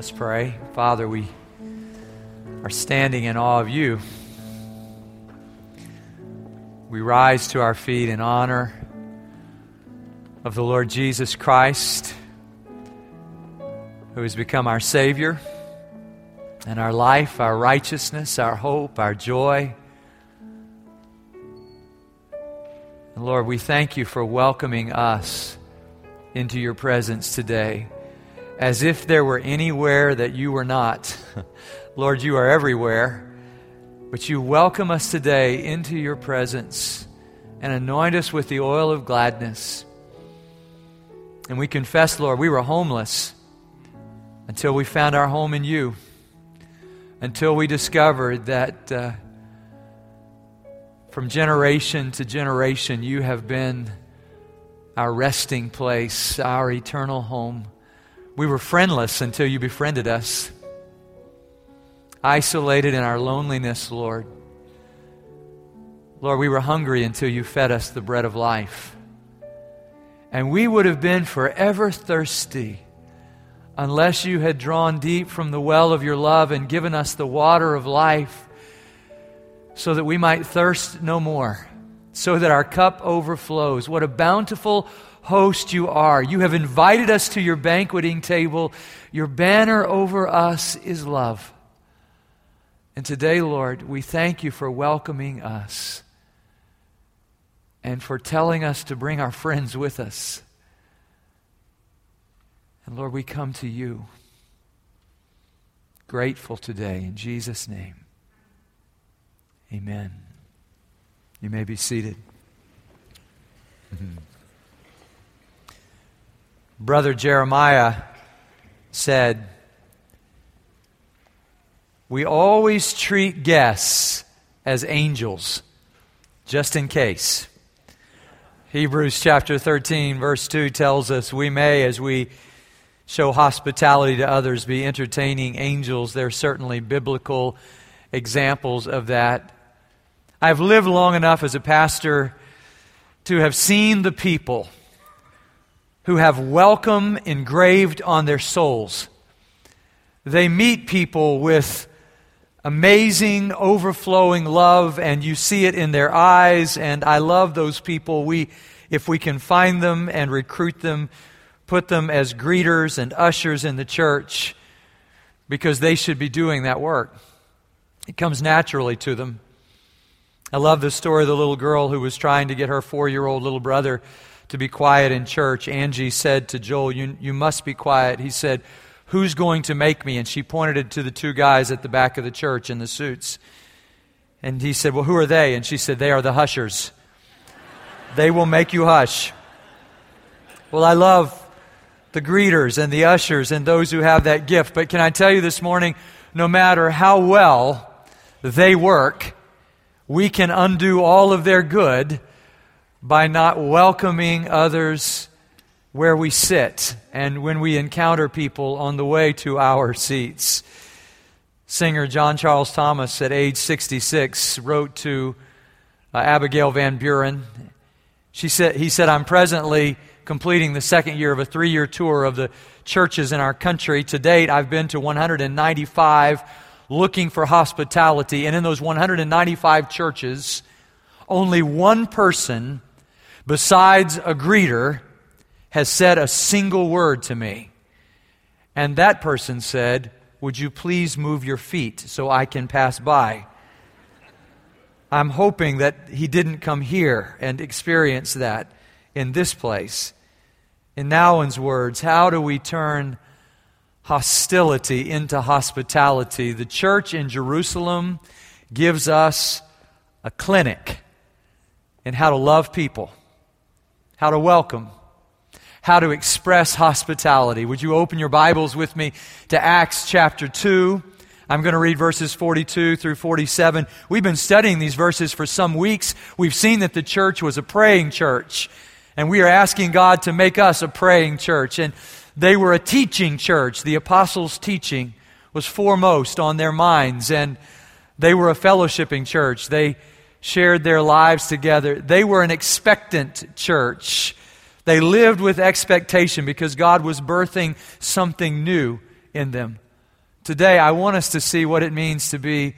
Let's pray. Father, we are standing in awe of you. We rise to our feet in honor of the Lord Jesus Christ, who has become our Savior and our life, our righteousness, our hope, our joy. And Lord, we thank you for welcoming us into your presence today as if there were anywhere that you were not. Lord, you are everywhere, but you welcome us today into your presence and anoint us with the oil of gladness. And we confess, Lord, we were homeless until we found our home in you, until we discovered that uh, from generation to generation you have been our resting place, our eternal home. We were friendless until you befriended us. Isolated in our loneliness, Lord. Lord, we were hungry until you fed us the bread of life. And we would have been forever thirsty unless you had drawn deep from the well of your love and given us the water of life so that we might thirst no more, so that our cup overflows. What a bountiful host you are. You have invited us to your banqueting table. Your banner over us is love. And today, Lord, we thank you for welcoming us and for telling us to bring our friends with us. And Lord, we come to you grateful today in Jesus' name. Amen. You may be seated. Mm-hmm. Brother Jeremiah said, We always treat guests as angels, just in case. Hebrews chapter 13, verse 2 tells us we may, as we show hospitality to others, be entertaining angels. There are certainly biblical examples of that. I've lived long enough as a pastor to have seen the people who have welcome engraved on their souls. They meet people with amazing, overflowing love, and you see it in their eyes. And I love those people. We, if we can find them and recruit them, put them as greeters and ushers in the church, because they should be doing that work. It comes naturally to them. I love the story of the little girl who was trying to get her four year old little brother to be quiet in church, Angie said to Joel, you, you must be quiet. He said, Who's going to make me? And she pointed it to the two guys at the back of the church in the suits. And he said, Well, who are they? And she said, They are the hushers. they will make you hush. Well, I love the greeters and the ushers and those who have that gift. But can I tell you this morning, no matter how well they work, we can undo all of their good by not welcoming others where we sit and when we encounter people on the way to our seats. Singer John Charles Thomas, at age 66, wrote to uh, Abigail Van Buren. She said, he said, I'm presently completing the second year of a three year tour of the churches in our country. To date, I've been to 195 looking for hospitality, and in those 195 churches, only one person besides a greeter, has said a single word to me. And that person said, Would you please move your feet so I can pass by? I'm hoping that he didn't come here and experience that in this place. In Nouwen's words, how do we turn hostility into hospitality? The church in Jerusalem gives us a clinic in how to love people how to welcome, how to express hospitality. Would you open your Bibles with me to Acts chapter 2? I'm going to read verses 42 through 47. We've been studying these verses for some weeks. We've seen that the church was a praying church, and we are asking God to make us a praying church. And they were a teaching church. The apostles' teaching was foremost on their minds, and they were a fellowshipping church. They shared their lives together. They were an expectant church. They lived with expectation because God was birthing something new in them. Today, I want us to see what it means to be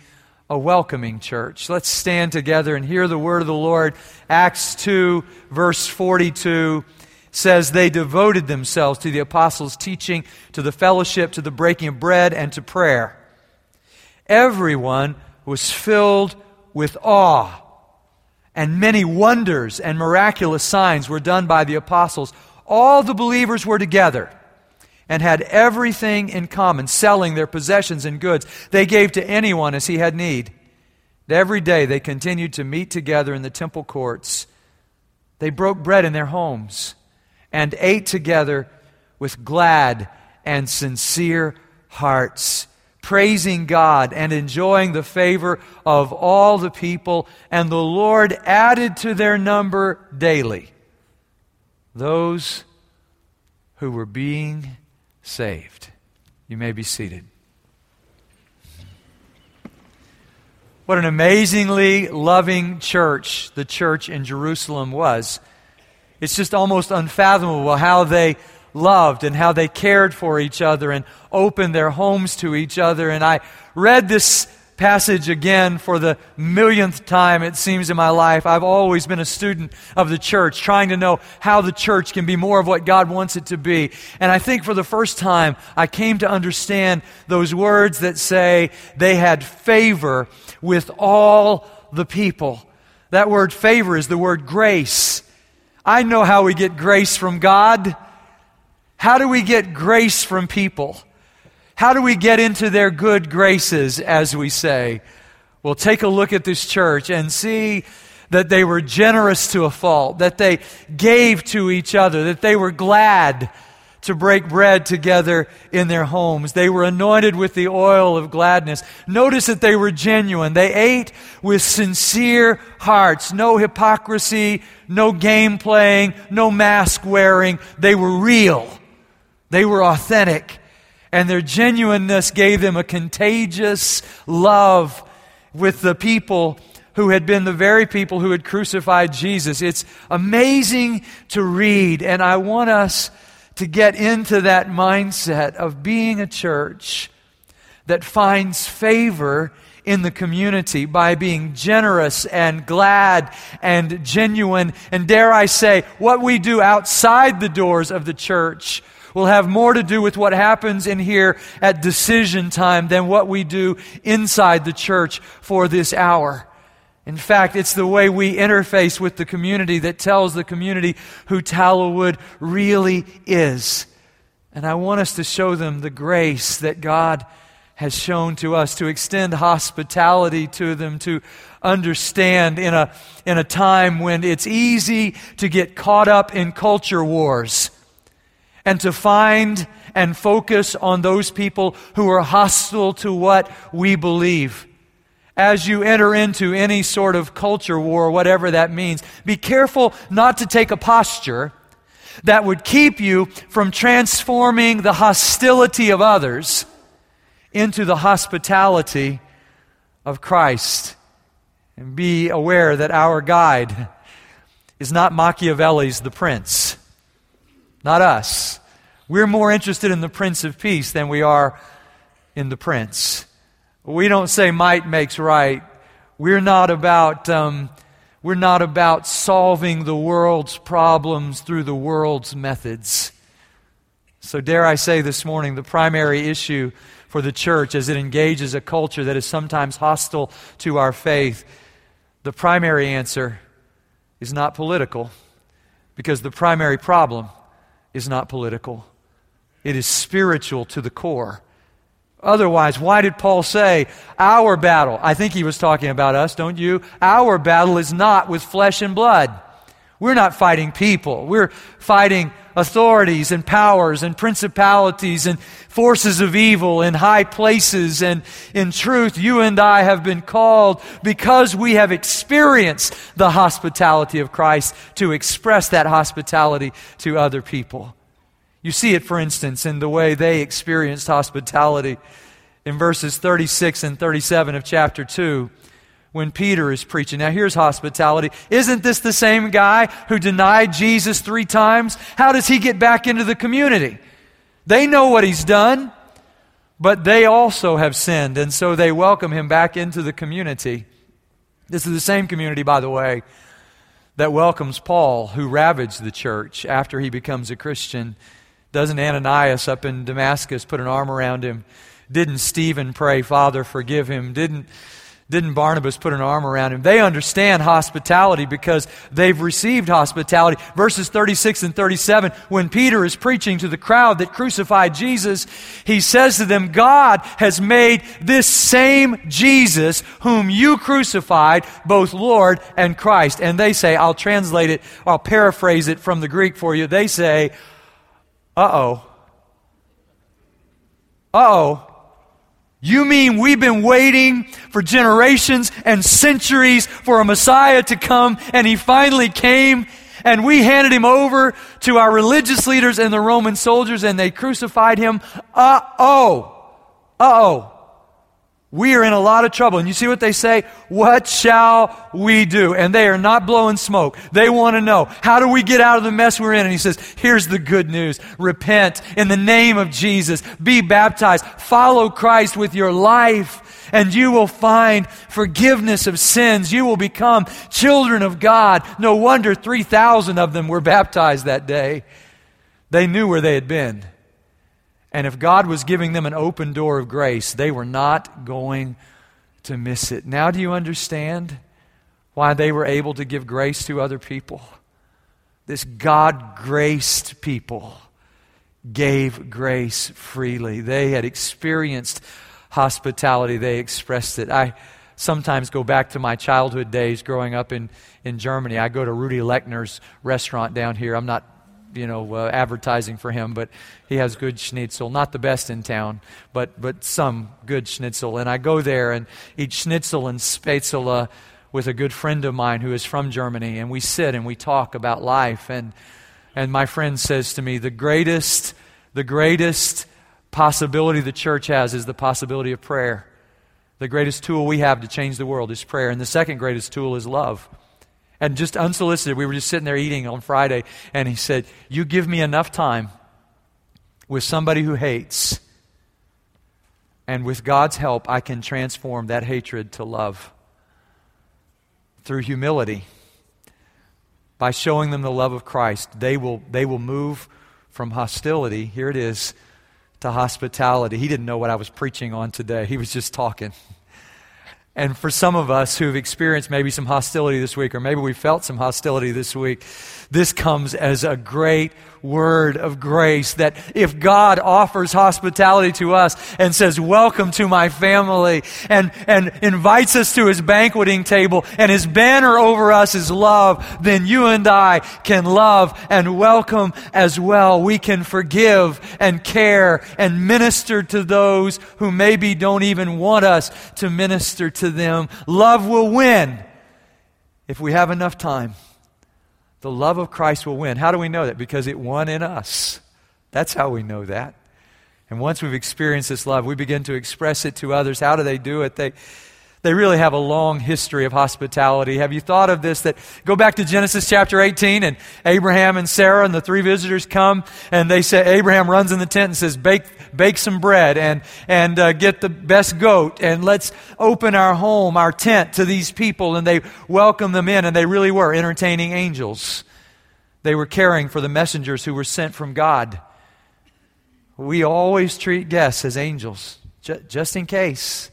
a welcoming church. Let's stand together and hear the word of the Lord. Acts 2, verse 42 says, They devoted themselves to the apostles' teaching, to the fellowship, to the breaking of bread, and to prayer. Everyone was filled with awe, and many wonders and miraculous signs were done by the apostles. All the believers were together and had everything in common, selling their possessions and goods. They gave to anyone as he had need. And every day they continued to meet together in the temple courts. They broke bread in their homes and ate together with glad and sincere hearts, praising God and enjoying the favor of all the people. And the Lord added to their number daily those who were being saved. You may be seated. What an amazingly loving church the church in Jerusalem was. It's just almost unfathomable how they loved and how they cared for each other and opened their homes to each other. And I read this passage again for the millionth time, it seems, in my life. I've always been a student of the church, trying to know how the church can be more of what God wants it to be. And I think for the first time, I came to understand those words that say they had favor with all the people. That word favor is the word grace. I know how we get grace from God. How do we get grace from people? How do we get into their good graces, as we say? Well, take a look at this church and see that they were generous to a fault, that they gave to each other, that they were glad to break bread together in their homes. They were anointed with the oil of gladness. Notice that they were genuine. They ate with sincere hearts. No hypocrisy, no game playing, no mask wearing. They were real. They were authentic and their genuineness gave them a contagious love with the people who had been the very people who had crucified Jesus. It's amazing to read, and I want us to get into that mindset of being a church that finds favor in the community by being generous and glad and genuine. And dare I say, what we do outside the doors of the church will have more to do with what happens in here at decision time than what we do inside the church for this hour. In fact, it's the way we interface with the community that tells the community who Tallowood really is. And I want us to show them the grace that God has shown to us, to extend hospitality to them, to understand in a, in a time when it's easy to get caught up in culture wars and to find and focus on those people who are hostile to what we believe. As you enter into any sort of culture war, whatever that means, be careful not to take a posture that would keep you from transforming the hostility of others into the hospitality of Christ. And be aware that our guide is not Machiavelli's The Prince. Not us. We're more interested in the Prince of Peace than we are in the Prince. We don't say might makes right. We're not about, um, we're not about solving the world's problems through the world's methods. So, dare I say this morning, the primary issue for the church as it engages a culture that is sometimes hostile to our faith, the primary answer is not political, because the primary problem is not political, it is spiritual to the core. Otherwise, why did Paul say, Our battle? I think he was talking about us, don't you? Our battle is not with flesh and blood. We're not fighting people. We're fighting authorities and powers and principalities and forces of evil in high places. And in truth, you and I have been called because we have experienced the hospitality of Christ to express that hospitality to other people. You see it, for instance, in the way they experienced hospitality in verses 36 and 37 of chapter 2 when Peter is preaching. Now, here's hospitality. Isn't this the same guy who denied Jesus three times? How does he get back into the community? They know what he's done, but they also have sinned, and so they welcome him back into the community. This is the same community, by the way, that welcomes Paul, who ravaged the church after he becomes a Christian. Doesn't Ananias up in Damascus put an arm around him? Didn't Stephen pray, Father, forgive him? Didn't didn't Barnabas put an arm around him? They understand hospitality because they've received hospitality. Verses 36 and 37, when Peter is preaching to the crowd that crucified Jesus, he says to them, God has made this same Jesus whom you crucified, both Lord and Christ. And they say, I'll translate it, I'll paraphrase it from the Greek for you. They say, uh oh. Uh oh. You mean we've been waiting for generations and centuries for a Messiah to come, and he finally came, and we handed him over to our religious leaders and the Roman soldiers, and they crucified him? Uh oh. Uh oh. We are in a lot of trouble. And you see what they say? What shall we do? And they are not blowing smoke. They want to know, how do we get out of the mess we're in? And he says, here's the good news. Repent in the name of Jesus. Be baptized. Follow Christ with your life. And you will find forgiveness of sins. You will become children of God. No wonder 3,000 of them were baptized that day. They knew where they had been. And if God was giving them an open door of grace, they were not going to miss it. Now, do you understand why they were able to give grace to other people? This God graced people gave grace freely. They had experienced hospitality, they expressed it. I sometimes go back to my childhood days growing up in, in Germany. I go to Rudy Lechner's restaurant down here. I'm not you know, uh, advertising for him, but he has good schnitzel. Not the best in town, but, but some good schnitzel. And I go there and eat schnitzel and spätzle with a good friend of mine who is from Germany, and we sit and we talk about life. And, and my friend says to me, the greatest, the greatest possibility the church has is the possibility of prayer. The greatest tool we have to change the world is prayer. And the second greatest tool is love. And just unsolicited, we were just sitting there eating on Friday, and he said, You give me enough time with somebody who hates, and with God's help, I can transform that hatred to love through humility. By showing them the love of Christ, they will, they will move from hostility, here it is, to hospitality. He didn't know what I was preaching on today, he was just talking. And for some of us who've experienced maybe some hostility this week, or maybe we felt some hostility this week, this comes as a great word of grace that if God offers hospitality to us and says, Welcome to my family, and, and invites us to his banqueting table, and his banner over us is love, then you and I can love and welcome as well. We can forgive and care and minister to those who maybe don't even want us to minister to them. Love will win if we have enough time the love of Christ will win. How do we know that? Because it won in us. That's how we know that. And once we've experienced this love, we begin to express it to others. How do they do it? They, they really have a long history of hospitality. Have you thought of this? That go back to Genesis chapter 18 and Abraham and Sarah and the three visitors come and they say, Abraham runs in the tent and says, bake, bake some bread and, and uh, get the best goat and let's open our home, our tent to these people. And they welcome them in and they really were entertaining angels. They were caring for the messengers who were sent from God. We always treat guests as angels, just in case.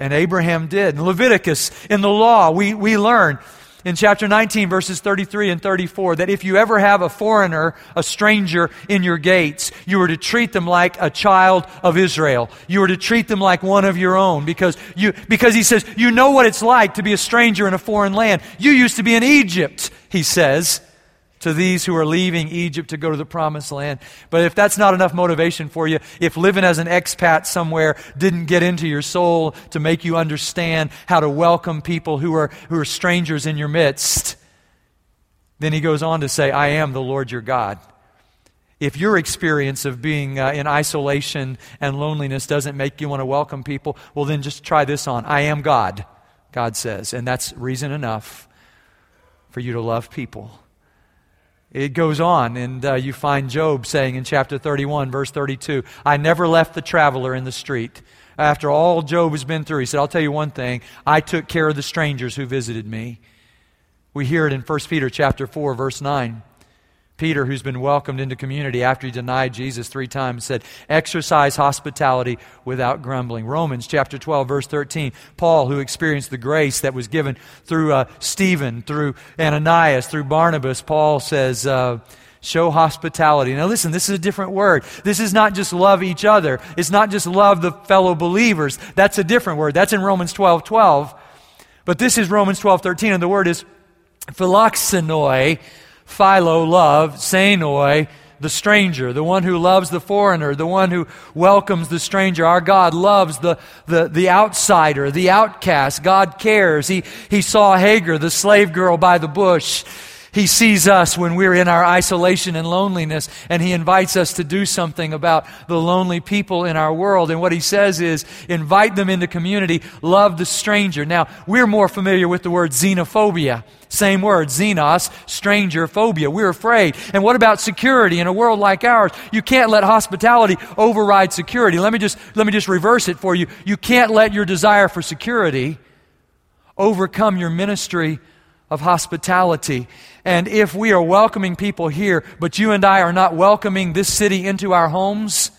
And Abraham did. In Leviticus, in the law, we, we learn in chapter 19, verses 33 and 34, that if you ever have a foreigner, a stranger in your gates, you are to treat them like a child of Israel. You are to treat them like one of your own because, you, because he says, you know what it's like to be a stranger in a foreign land. You used to be in Egypt, he says to these who are leaving Egypt to go to the promised land. But if that's not enough motivation for you, if living as an expat somewhere didn't get into your soul to make you understand how to welcome people who are, who are strangers in your midst, then he goes on to say, I am the Lord your God. If your experience of being uh, in isolation and loneliness doesn't make you want to welcome people, well, then just try this on. I am God, God says. And that's reason enough for you to love people It goes on, and uh, you find Job saying in chapter 31, verse 32, I never left the traveler in the street. After all Job has been through, he said, I'll tell you one thing I took care of the strangers who visited me. We hear it in 1 Peter chapter 4, verse 9. Peter, who's been welcomed into community after he denied Jesus three times, said, Exercise hospitality without grumbling. Romans chapter 12, verse 13. Paul, who experienced the grace that was given through uh, Stephen, through Ananias, through Barnabas, Paul says, uh, Show hospitality. Now, listen, this is a different word. This is not just love each other. It's not just love the fellow believers. That's a different word. That's in Romans 12 12. But this is Romans 12 13, and the word is philoxenoi, philo, love, xenoi, the stranger, the one who loves the foreigner, the one who welcomes the stranger. Our God loves the, the, the outsider, the outcast. God cares. He, he saw Hagar, the slave girl by the bush. He sees us when we're in our isolation and loneliness, and He invites us to do something about the lonely people in our world. And what He says is, invite them into community, love the stranger. Now, we're more familiar with the word xenophobia. Same word, xenos, stranger, phobia. We're afraid. And what about security in a world like ours? You can't let hospitality override security. Let me just, let me just reverse it for you. You can't let your desire for security overcome your ministry of hospitality. And if we are welcoming people here, but you and I are not welcoming this city into our homes,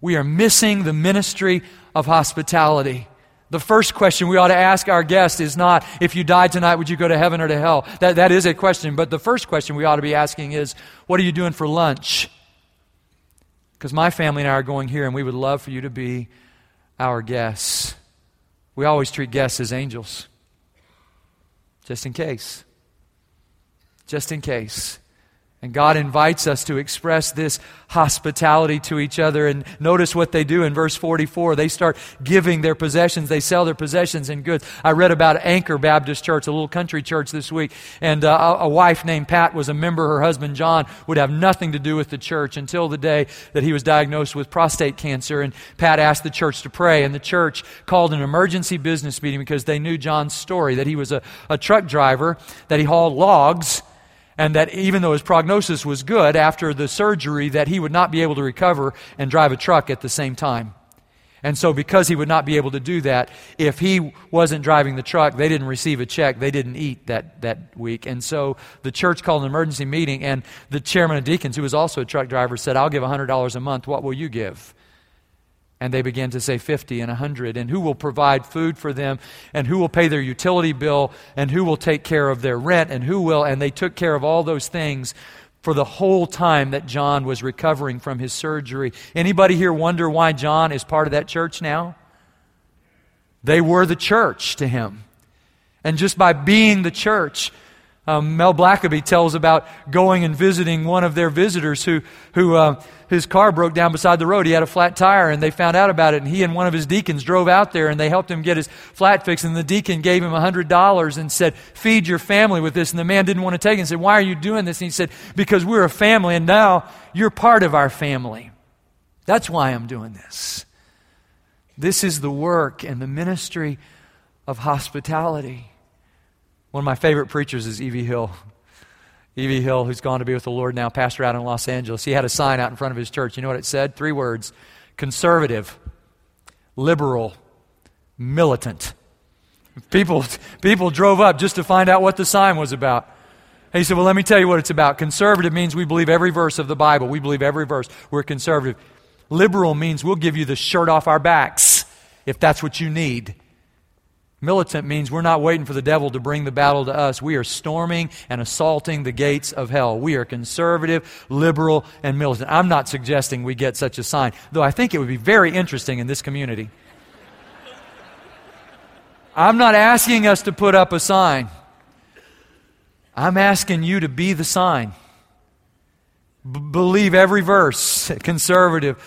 we are missing the ministry of hospitality. The first question we ought to ask our guests is not, if you died tonight, would you go to heaven or to hell? That, that is a question. But the first question we ought to be asking is, what are you doing for lunch? Because my family and I are going here, and we would love for you to be our guests. We always treat guests as angels, just in case just in case. And God invites us to express this hospitality to each other. And notice what they do in verse 44. They start giving their possessions. They sell their possessions and goods. I read about Anchor Baptist Church, a little country church this week. And uh, a wife named Pat was a member. Her husband John would have nothing to do with the church until the day that he was diagnosed with prostate cancer. And Pat asked the church to pray. And the church called an emergency business meeting because they knew John's story that he was a, a truck driver, that he hauled logs and that even though his prognosis was good after the surgery that he would not be able to recover and drive a truck at the same time. And so because he would not be able to do that if he wasn't driving the truck they didn't receive a check. They didn't eat that, that week. And so the church called an emergency meeting and the chairman of deacons who was also a truck driver said i'll give $100 a month. What will you give and they began to say 50 and 100. And who will provide food for them? And who will pay their utility bill? And who will take care of their rent? And who will? And they took care of all those things for the whole time that John was recovering from his surgery. Anybody here wonder why John is part of that church now? They were the church to him. And just by being the church, um, Mel Blackaby tells about going and visiting one of their visitors who, who uh, his car broke down beside the road. He had a flat tire, and they found out about it. And he and one of his deacons drove out there, and they helped him get his flat fixed. And the deacon gave him a $100 and said, Feed your family with this. And the man didn't want to take it and said, Why are you doing this? And he said, Because we're a family, and now you're part of our family. That's why I'm doing this. This is the work and the ministry of hospitality. One of my favorite preachers is E.V. Hill. E.V. Hill, who's gone to be with the Lord now, pastor out in Los Angeles. He had a sign out in front of his church. You know what it said? Three words conservative, liberal, militant. People, people drove up just to find out what the sign was about. He said, Well, let me tell you what it's about. Conservative means we believe every verse of the Bible. We believe every verse. We're conservative. Liberal means we'll give you the shirt off our backs if that's what you need. Militant means we're not waiting for the devil to bring the battle to us. We are storming and assaulting the gates of hell. We are conservative, liberal, and militant. I'm not suggesting we get such a sign, though I think it would be very interesting in this community. I'm not asking us to put up a sign. I'm asking you to be the sign. B- believe every verse, conservative,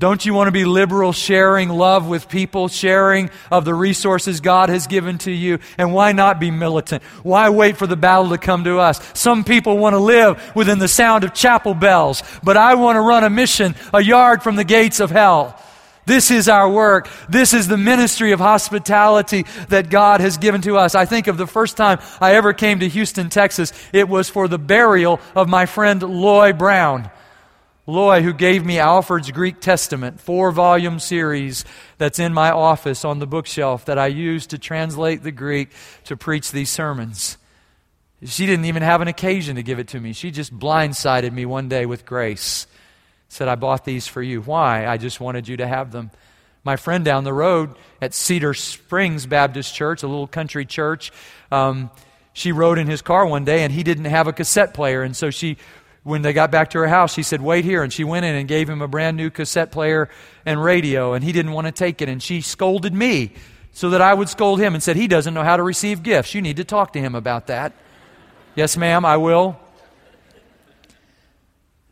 don't you want to be liberal, sharing love with people, sharing of the resources God has given to you? And why not be militant? Why wait for the battle to come to us? Some people want to live within the sound of chapel bells, but I want to run a mission a yard from the gates of hell. This is our work. This is the ministry of hospitality that God has given to us. I think of the first time I ever came to Houston, Texas. It was for the burial of my friend Loy Brown. Loy, who gave me Alford's Greek Testament, four volume series that's in my office on the bookshelf that I use to translate the Greek to preach these sermons. She didn't even have an occasion to give it to me. She just blindsided me one day with grace said, I bought these for you. Why? I just wanted you to have them. My friend down the road at Cedar Springs Baptist Church, a little country church, um, she rode in his car one day and he didn't have a cassette player. And so she, when they got back to her house, she said, Wait here. And she went in and gave him a brand new cassette player and radio. And he didn't want to take it. And she scolded me so that I would scold him and said, He doesn't know how to receive gifts. You need to talk to him about that. yes, ma'am, I will.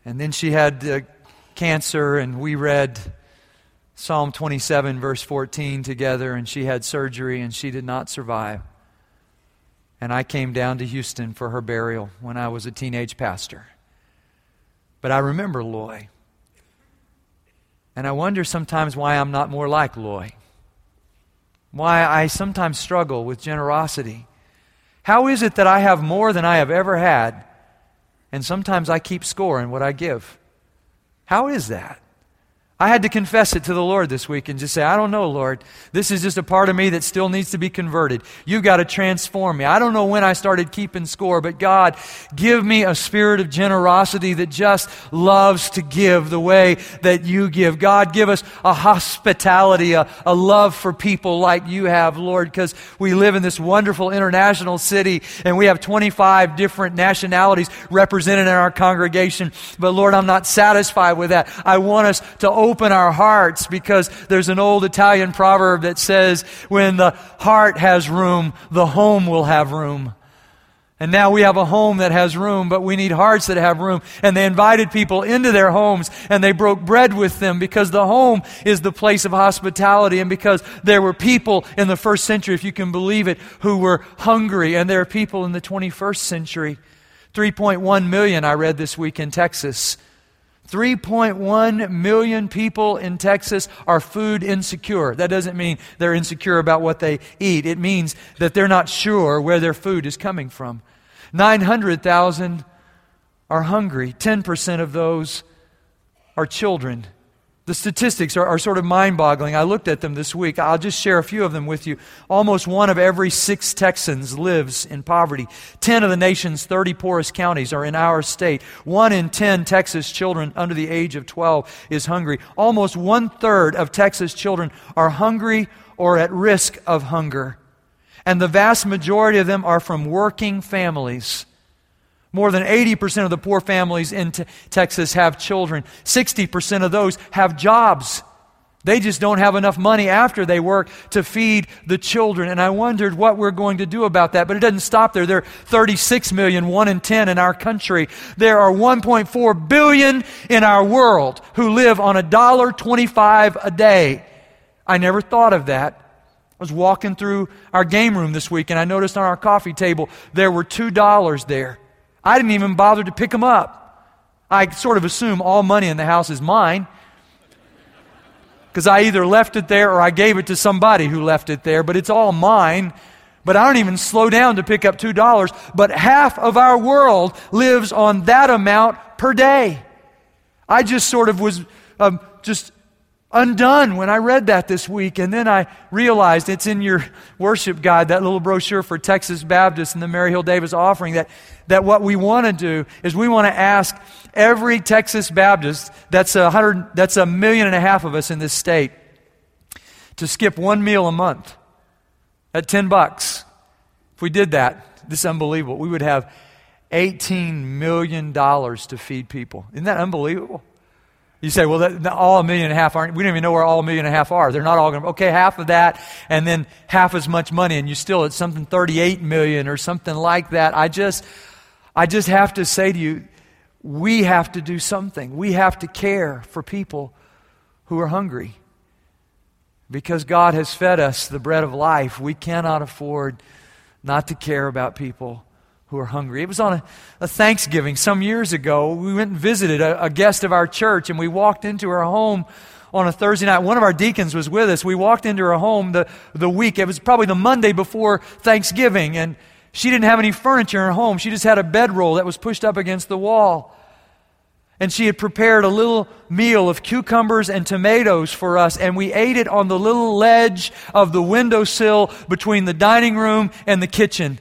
And then she had. Uh, cancer, and we read Psalm 27, verse 14 together, and she had surgery and she did not survive. And I came down to Houston for her burial when I was a teenage pastor. But I remember Loy. And I wonder sometimes why I'm not more like Loy. Why I sometimes struggle with generosity. How is it that I have more than I have ever had, and sometimes I keep score in what I give? How is that? I had to confess it to the Lord this week and just say, I don't know, Lord. This is just a part of me that still needs to be converted. You've got to transform me. I don't know when I started keeping score, but God, give me a spirit of generosity that just loves to give the way that you give. God, give us a hospitality, a, a love for people like you have, Lord, because we live in this wonderful international city and we have 25 different nationalities represented in our congregation. But Lord, I'm not satisfied with that. I want us to open our hearts because there's an old Italian proverb that says, when the heart has room, the home will have room. And now we have a home that has room, but we need hearts that have room. And they invited people into their homes and they broke bread with them because the home is the place of hospitality and because there were people in the first century, if you can believe it, who were hungry. And there are people in the 21st century. 3.1 million, I read this week in Texas 3.1 million people in Texas are food insecure. That doesn't mean they're insecure about what they eat. It means that they're not sure where their food is coming from. 900,000 are hungry. 10% of those are children. The statistics are, are sort of mind boggling. I looked at them this week. I'll just share a few of them with you. Almost one of every six Texans lives in poverty. Ten of the nation's 30 poorest counties are in our state. One in ten Texas children under the age of 12 is hungry. Almost one third of Texas children are hungry or at risk of hunger. And the vast majority of them are from working families. More than 80% of the poor families in Texas have children. 60% of those have jobs. They just don't have enough money after they work to feed the children. And I wondered what we're going to do about that. But it doesn't stop there. There are 36 million, 1 in 10 in our country. There are 1.4 billion in our world who live on a dollar 25 a day. I never thought of that. I was walking through our game room this week and I noticed on our coffee table there were $2 there. I didn't even bother to pick them up. I sort of assume all money in the house is mine because I either left it there or I gave it to somebody who left it there, but it's all mine. But I don't even slow down to pick up $2. But half of our world lives on that amount per day. I just sort of was um, just undone when I read that this week. And then I realized it's in your worship guide, that little brochure for Texas Baptists and the Mary Hill Davis offering, that, that what we want to do is we want to ask every Texas Baptist, that's a, hundred, that's a million and a half of us in this state, to skip one meal a month at 10 bucks. If we did that, this is unbelievable. We would have $18 million to feed people. Isn't that unbelievable? You say, well, that, all a million and a half aren't, we don't even know where all a million and a half are. They're not all going to, okay, half of that, and then half as much money, and you still at something 38 million or something like that. I just, I just have to say to you, we have to do something. We have to care for people who are hungry. Because God has fed us the bread of life, we cannot afford not to care about people who are hungry. It was on a, a, Thanksgiving some years ago. We went and visited a, a guest of our church, and we walked into her home on a Thursday night. One of our deacons was with us. We walked into her home the, the week. It was probably the Monday before Thanksgiving, and she didn't have any furniture in her home. She just had a bedroll that was pushed up against the wall. And she had prepared a little meal of cucumbers and tomatoes for us, and we ate it on the little ledge of the windowsill between the dining room and the kitchen.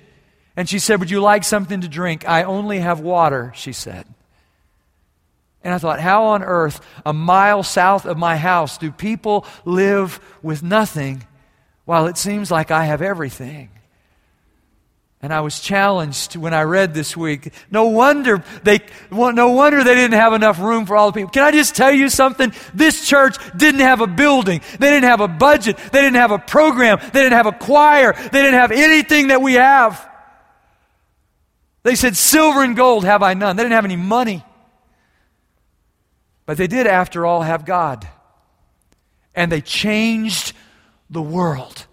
And she said, Would you like something to drink? I only have water, she said. And I thought, how on earth, a mile south of my house, do people live with nothing while it seems like I have everything? And I was challenged when I read this week. No wonder they, no wonder they didn't have enough room for all the people. Can I just tell you something? This church didn't have a building. They didn't have a budget. They didn't have a program. They didn't have a choir. They didn't have anything that we have. They said, silver and gold have I none. They didn't have any money. But they did, after all, have God. And they changed the world.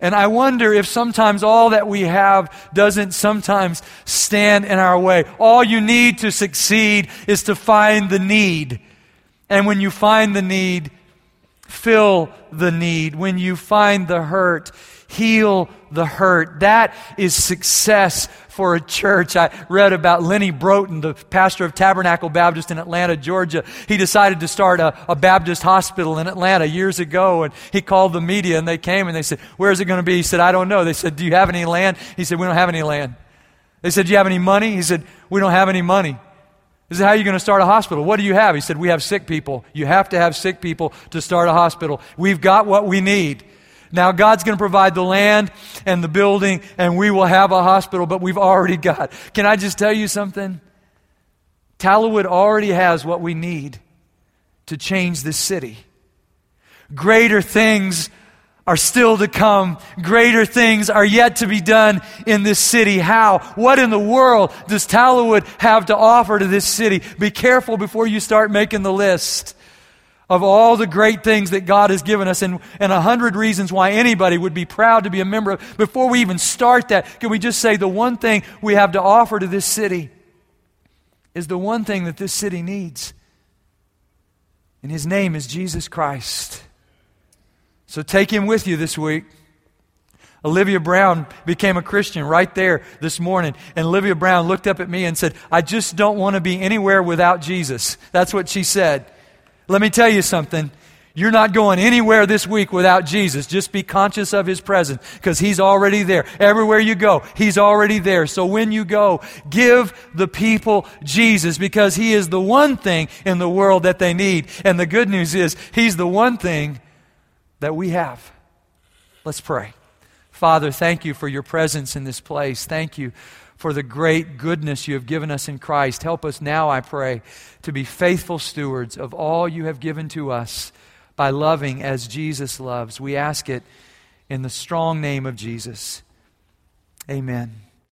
And I wonder if sometimes all that we have doesn't sometimes stand in our way. All you need to succeed is to find the need. And when you find the need, fill the need. When you find the hurt, heal the hurt. That is success for a church. I read about Lenny Broughton, the pastor of Tabernacle Baptist in Atlanta, Georgia. He decided to start a, a Baptist hospital in Atlanta years ago, and he called the media, and they came and they said, Where is it going to be? He said, I don't know. They said, Do you have any land? He said, We don't have any land. They said, Do you have any money? He said, We don't have any money. He said, How are you going to start a hospital? What do you have? He said, We have sick people. You have to have sick people to start a hospital. We've got what we need. Now, God's going to provide the land and the building, and we will have a hospital, but we've already got. Can I just tell you something? Tallowood already has what we need to change this city. Greater things are still to come. Greater things are yet to be done in this city. How? What in the world does Tallowood have to offer to this city? Be careful before you start making the list of all the great things that God has given us and, and a hundred reasons why anybody would be proud to be a member of. Before we even start that, can we just say the one thing we have to offer to this city is the one thing that this city needs? And his name is Jesus Christ. So take him with you this week. Olivia Brown became a Christian right there this morning. And Olivia Brown looked up at me and said, I just don't want to be anywhere without Jesus. That's what she said. Let me tell you something. You're not going anywhere this week without Jesus. Just be conscious of His presence because He's already there. Everywhere you go, He's already there. So when you go, give the people Jesus because He is the one thing in the world that they need. And the good news is, He's the one thing that we have. Let's pray. Father, thank you for your presence in this place. Thank you for the great goodness you have given us in Christ. Help us now, I pray, to be faithful stewards of all you have given to us by loving as Jesus loves. We ask it in the strong name of Jesus. Amen.